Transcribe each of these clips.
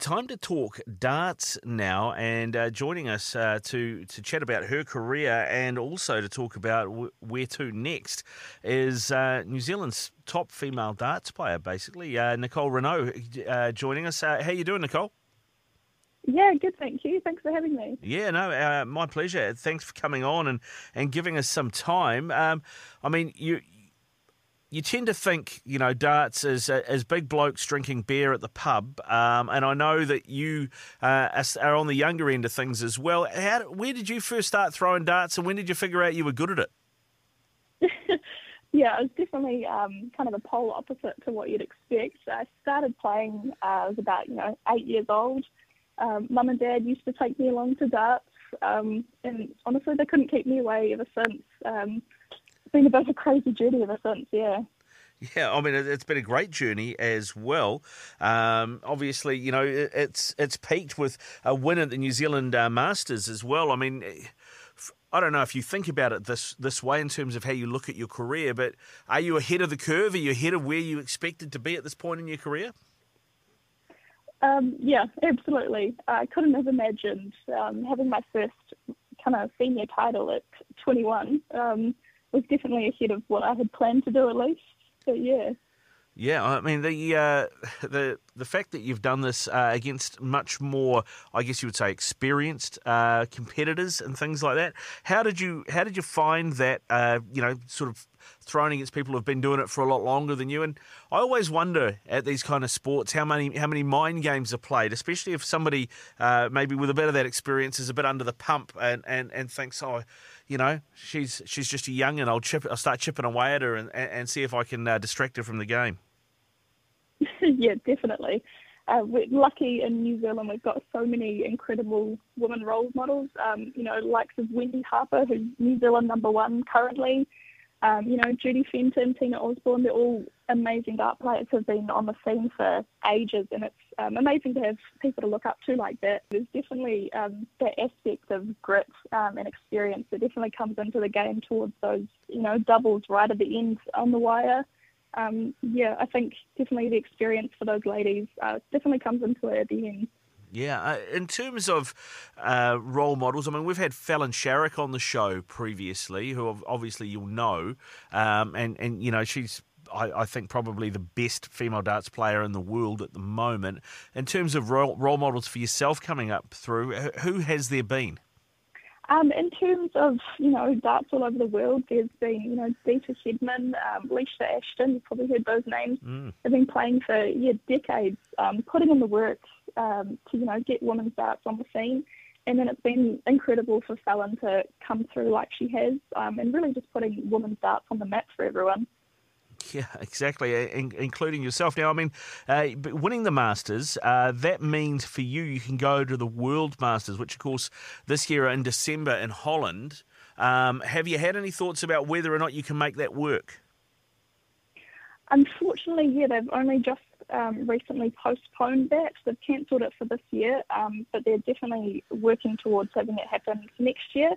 Time to talk darts now, and uh, joining us uh, to to chat about her career and also to talk about w- where to next is uh, New Zealand's top female darts player, basically uh, Nicole Regnaud, uh, joining us. Uh, how you doing, Nicole? Yeah, good. Thank you. Thanks for having me. Yeah, no, my pleasure. Thanks for coming on and, and giving us some time. Um, I mean, you you tend to think, you know, darts as as big blokes drinking beer at the pub, um, and I know that you uh, are on the younger end of things as well. How, where did you first start throwing darts, and when did you figure out you were good at it? yeah, it was definitely um, kind of the polar opposite to what you'd expect. I started playing. Uh, I was about you know eight years old. Um, Mum and Dad used to take me along to darts, um, and honestly, they couldn't keep me away ever since. Been a bit of a crazy journey ever since, yeah. Yeah, I mean it's been a great journey as well. Um, obviously, you know it's it's peaked with a win at the New Zealand uh, Masters as well. I mean, I don't know if you think about it this this way in terms of how you look at your career, but are you ahead of the curve? Are you ahead of where you expected to be at this point in your career? Um, yeah, absolutely. I couldn't have imagined um, having my first kind of senior title at 21. Um, was definitely ahead of what I had planned to do at least. So yeah. Yeah, I mean the uh, the the fact that you've done this uh, against much more, I guess you would say, experienced uh, competitors and things like that. How did you how did you find that? Uh, you know, sort of throwing against people who've been doing it for a lot longer than you. And I always wonder at these kind of sports how many how many mind games are played, especially if somebody uh, maybe with a bit of that experience is a bit under the pump and and, and thinks, oh you know, she's she's just a young, and I'll chip, I'll start chipping away at her and, and see if I can uh, distract her from the game. yeah, definitely. Uh, we're lucky in New Zealand. We've got so many incredible women role models. Um, you know, likes of Wendy Harper, who's New Zealand number one currently. Um, you know, Judy Fenton, Tina Osborne, they're all amazing dart players who've been on the scene for ages, and it's um, amazing to have people to look up to like that. There's definitely um, that aspect of grit um, and experience that definitely comes into the game towards those, you know, doubles right at the end on the wire. Um, yeah, I think definitely the experience for those ladies uh, definitely comes into it at the end. Yeah, uh, in terms of uh, role models, I mean, we've had Fallon Sherrock on the show previously, who obviously you'll know, um, and and you know she's. I, I, think probably the best female darts player in the world at the moment. In terms of role, role models for yourself coming up through, who has there been? Um, in terms of, you know, darts all over the world, there's been, you know, Deta Hedman, um, Lisa Ashton, you've probably heard those names. Mm. They've been playing for, yeah, decades, um, putting in the work um, to, you know, get women's darts on the scene. And then it's been incredible for Fallon to come through like she has um, and really just putting women's darts on the map for everyone. Yeah, exactly, in, including yourself. Now, I mean, uh, winning the Masters, uh, that means for you, you can go to the World Masters, which, of course, this year in December in Holland. Um, have you had any thoughts about whether or not you can make that work? Unfortunately, yeah, they've only just um, recently postponed that. They've cancelled it for this year, um, but they're definitely working towards having it happen next year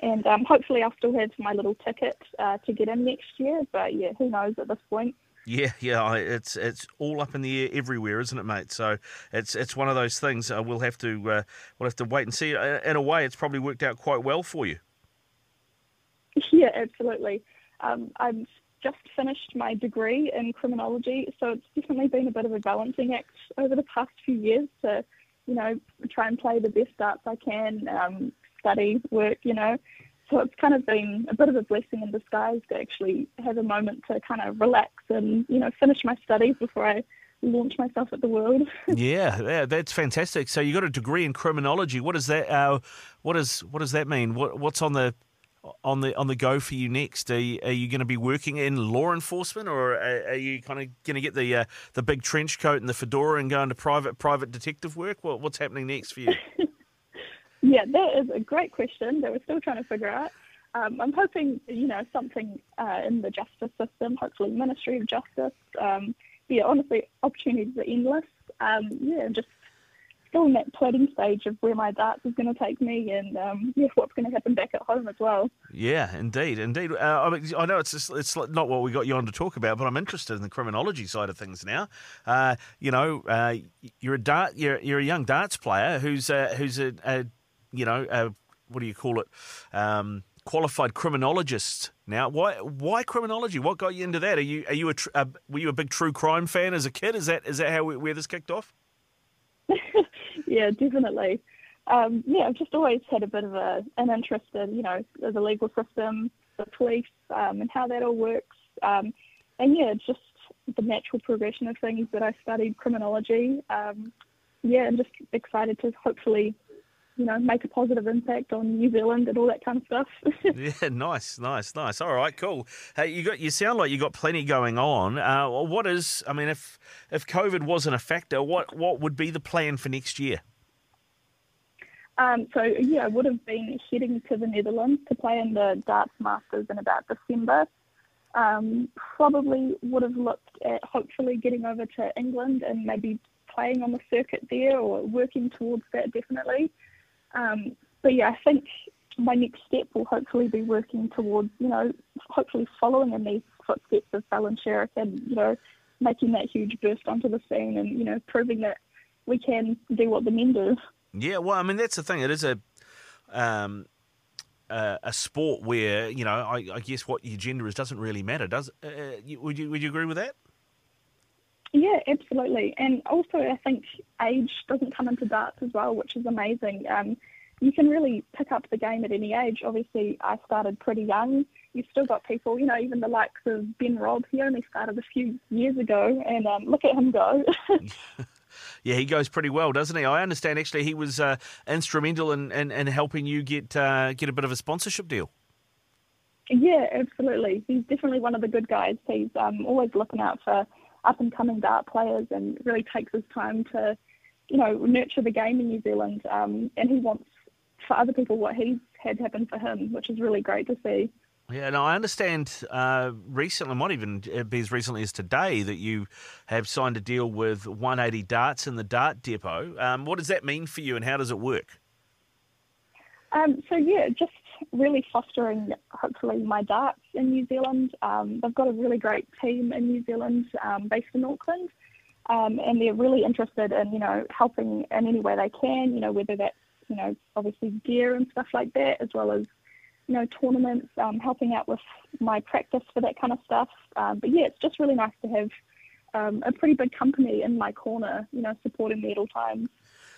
and um, hopefully I'll still have my little ticket uh, to get in next year. But yeah, who knows at this point. Yeah, yeah, it's it's all up in the air everywhere, isn't it, mate? So it's it's one of those things. Uh, we'll have to uh, we'll have to wait and see. Uh, in a way, it's probably worked out quite well for you. Yeah, absolutely. Um, I've just finished my degree in criminology, so it's definitely been a bit of a balancing act over the past few years to, you know, try and play the best darts I can, um, study, work, you know. So it's kind of been a bit of a blessing in disguise to actually have a moment to kind of relax and, you know, finish my studies before I launch myself at the world. yeah, yeah, that's fantastic. So you got a degree in criminology. What does that? Uh, what is what does that mean? What what's on the on the on the go for you next? Are you, are you going to be working in law enforcement, or are, are you kind of going to get the uh, the big trench coat and the fedora and go into private private detective work? What, what's happening next for you? yeah, that is a great question that we're still trying to figure out. Um, I'm hoping, you know, something uh, in the justice system, hopefully Ministry of Justice. Um, yeah, honestly, opportunities are endless. Um, yeah, just still in that plotting stage of where my darts is going to take me and um, yeah, what's going to happen back at home as well. Yeah, indeed, indeed. Uh, I, mean, I know it's just, it's not what we got you on to talk about, but I'm interested in the criminology side of things now. Uh, you know, uh, you're a dart, you're, you're a young darts player who's a, who's a, a you know, a, what do you call it? Um, qualified criminologist now. Why why criminology? What got you into that? Are you are you a, a were you a big true crime fan as a kid? Is that is that how we, where this kicked off? Yeah, definitely. Um, yeah, I've just always had a bit of a, an interest in you know the legal system, the police, um, and how that all works. Um, and yeah, just the natural progression of things that I studied criminology. Um, yeah, I'm just excited to hopefully you know, make a positive impact on New Zealand and all that kind of stuff. yeah, nice, nice, nice. All right, cool. Hey, you got you sound like you got plenty going on. Uh, what is? I mean, if if COVID wasn't a factor, what what would be the plan for next year? Um, so yeah, I would have been heading to the Netherlands to play in the Darts Masters in about December. Um, probably would have looked at hopefully getting over to England and maybe playing on the circuit there or working towards that definitely. Um, but yeah, I think my next step will hopefully be working towards, you know, hopefully following in these footsteps of Fallon Sherrock and, you know, making that huge burst onto the scene and, you know, proving that we can do what the men do. Yeah, well, I mean, that's the thing. It is a. Um, uh, a sport where you know, I, I, guess what your gender is doesn't really matter. Does uh, would you would you agree with that? Yeah, absolutely. And also, I think age doesn't come into darts as well, which is amazing. Um, you can really pick up the game at any age. Obviously, I started pretty young. You've still got people, you know, even the likes of Ben Robb. He only started a few years ago, and um, look at him go. yeah, he goes pretty well, doesn't he? I understand actually he was uh, instrumental in, in, in, helping you get uh, get a bit of a sponsorship deal. Yeah, absolutely. He's definitely one of the good guys. He's um, always looking out for up and coming dart players and really takes his time to, you know, nurture the game in New Zealand. Um, and he wants for other people what he's had happen for him, which is really great to see. Yeah, now I understand uh, recently, might even be as recently as today, that you have signed a deal with 180 Darts in the Dart Depot. Um, what does that mean for you and how does it work? Um, so, yeah, just really fostering, hopefully, my darts in New Zealand. Um, they've got a really great team in New Zealand um, based in Auckland. Um, and they're really interested in, you know, helping in any way they can, you know, whether that's, you know, obviously gear and stuff like that, as well as, you know, tournaments, um, helping out with my practice for that kind of stuff. Um, but yeah, it's just really nice to have a pretty big company in my corner, you know, supporting me at all times.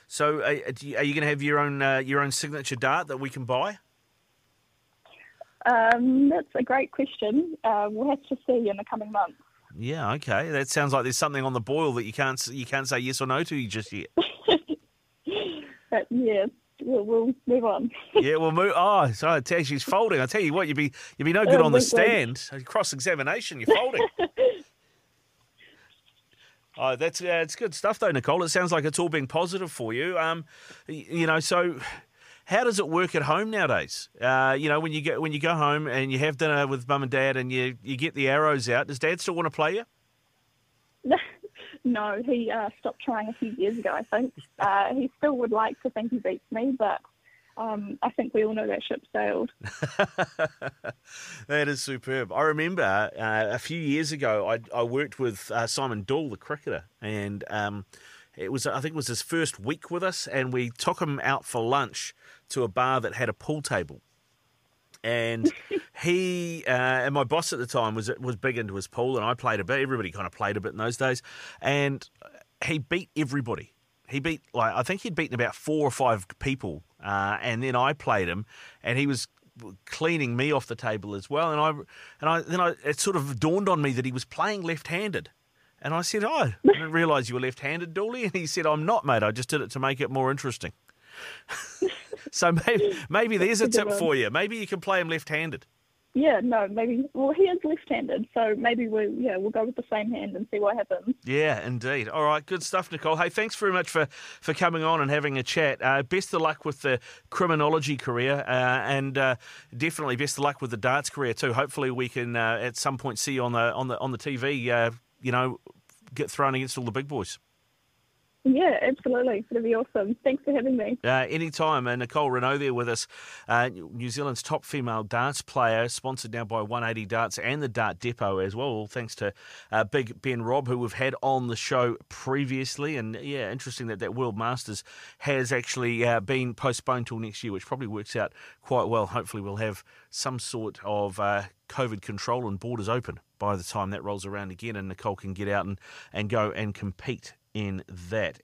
So, are, you, are you going to have your own uh, your own signature dart that we can buy? Um, that's a great question. Uh, we'll have to see in the coming months. Yeah, okay. That sounds like there's something on the boil that you can't you can't say yes or no to just yet. but yeah, we'll, we'll, move on. yeah, we'll move. Oh, sorry, I tell you, she's folding. I tell you what, you'd be you'd be no good oh, on the stand. Cross examination, you're folding. Oh, that's uh, it's good stuff though, Nicole. It sounds like it's all been positive for you. Um, you know, so how does it work at home nowadays? Uh, you know, when you get when you go home and you have dinner with mum and dad and you you get the arrows out, does dad still want to play you? no, he uh, stopped trying a few years ago. I think uh, he still would like to think he beats me, but um, I think we all know that ship sailed. that is superb. I remember uh, a few years ago, I, I worked with uh, Simon Doull, the cricketer, and um, it was I think it was his first week with us, and we took him out for lunch to a bar that had a pool table. And he uh, and my boss at the time was was big into his pool, and I played a bit. Everybody kind of played a bit in those days, and he beat everybody. He beat like I think he'd beaten about four or five people, uh, and then I played him, and he was cleaning me off the table as well. And I and I then I, it sort of dawned on me that he was playing left-handed, And I said, Oh, I didn't realise you were left handed, Dooley. And he said, I'm not, mate. I just did it to make it more interesting. so maybe, maybe there's a tip for you. Maybe you can play him left handed. Yeah, no, maybe. Well, he is left-handed, so maybe we yeah we'll go with the same hand and see what happens. Yeah, indeed. All right, good stuff, Nicole. Hey, thanks very much for, for coming on and having a chat. Uh, best of luck with the criminology career, uh, and uh, definitely best of luck with the darts career too. Hopefully, we can uh, at some point see you on the on the on the TV. Uh, you know, get thrown against all the big boys. Yeah, absolutely. It'll be awesome. Thanks for having me. Uh, anytime. Uh, Nicole Regnaud there with us, uh, New Zealand's top female darts player, sponsored now by 180 Darts and the Dart Depot as well. All Thanks to uh, Big Ben Robb, who we've had on the show previously. And yeah, interesting that that World Masters has actually uh, been postponed till next year, which probably works out quite well. Hopefully, we'll have some sort of uh, COVID control and borders open by the time that rolls around again and Nicole can get out and, and go and compete in that.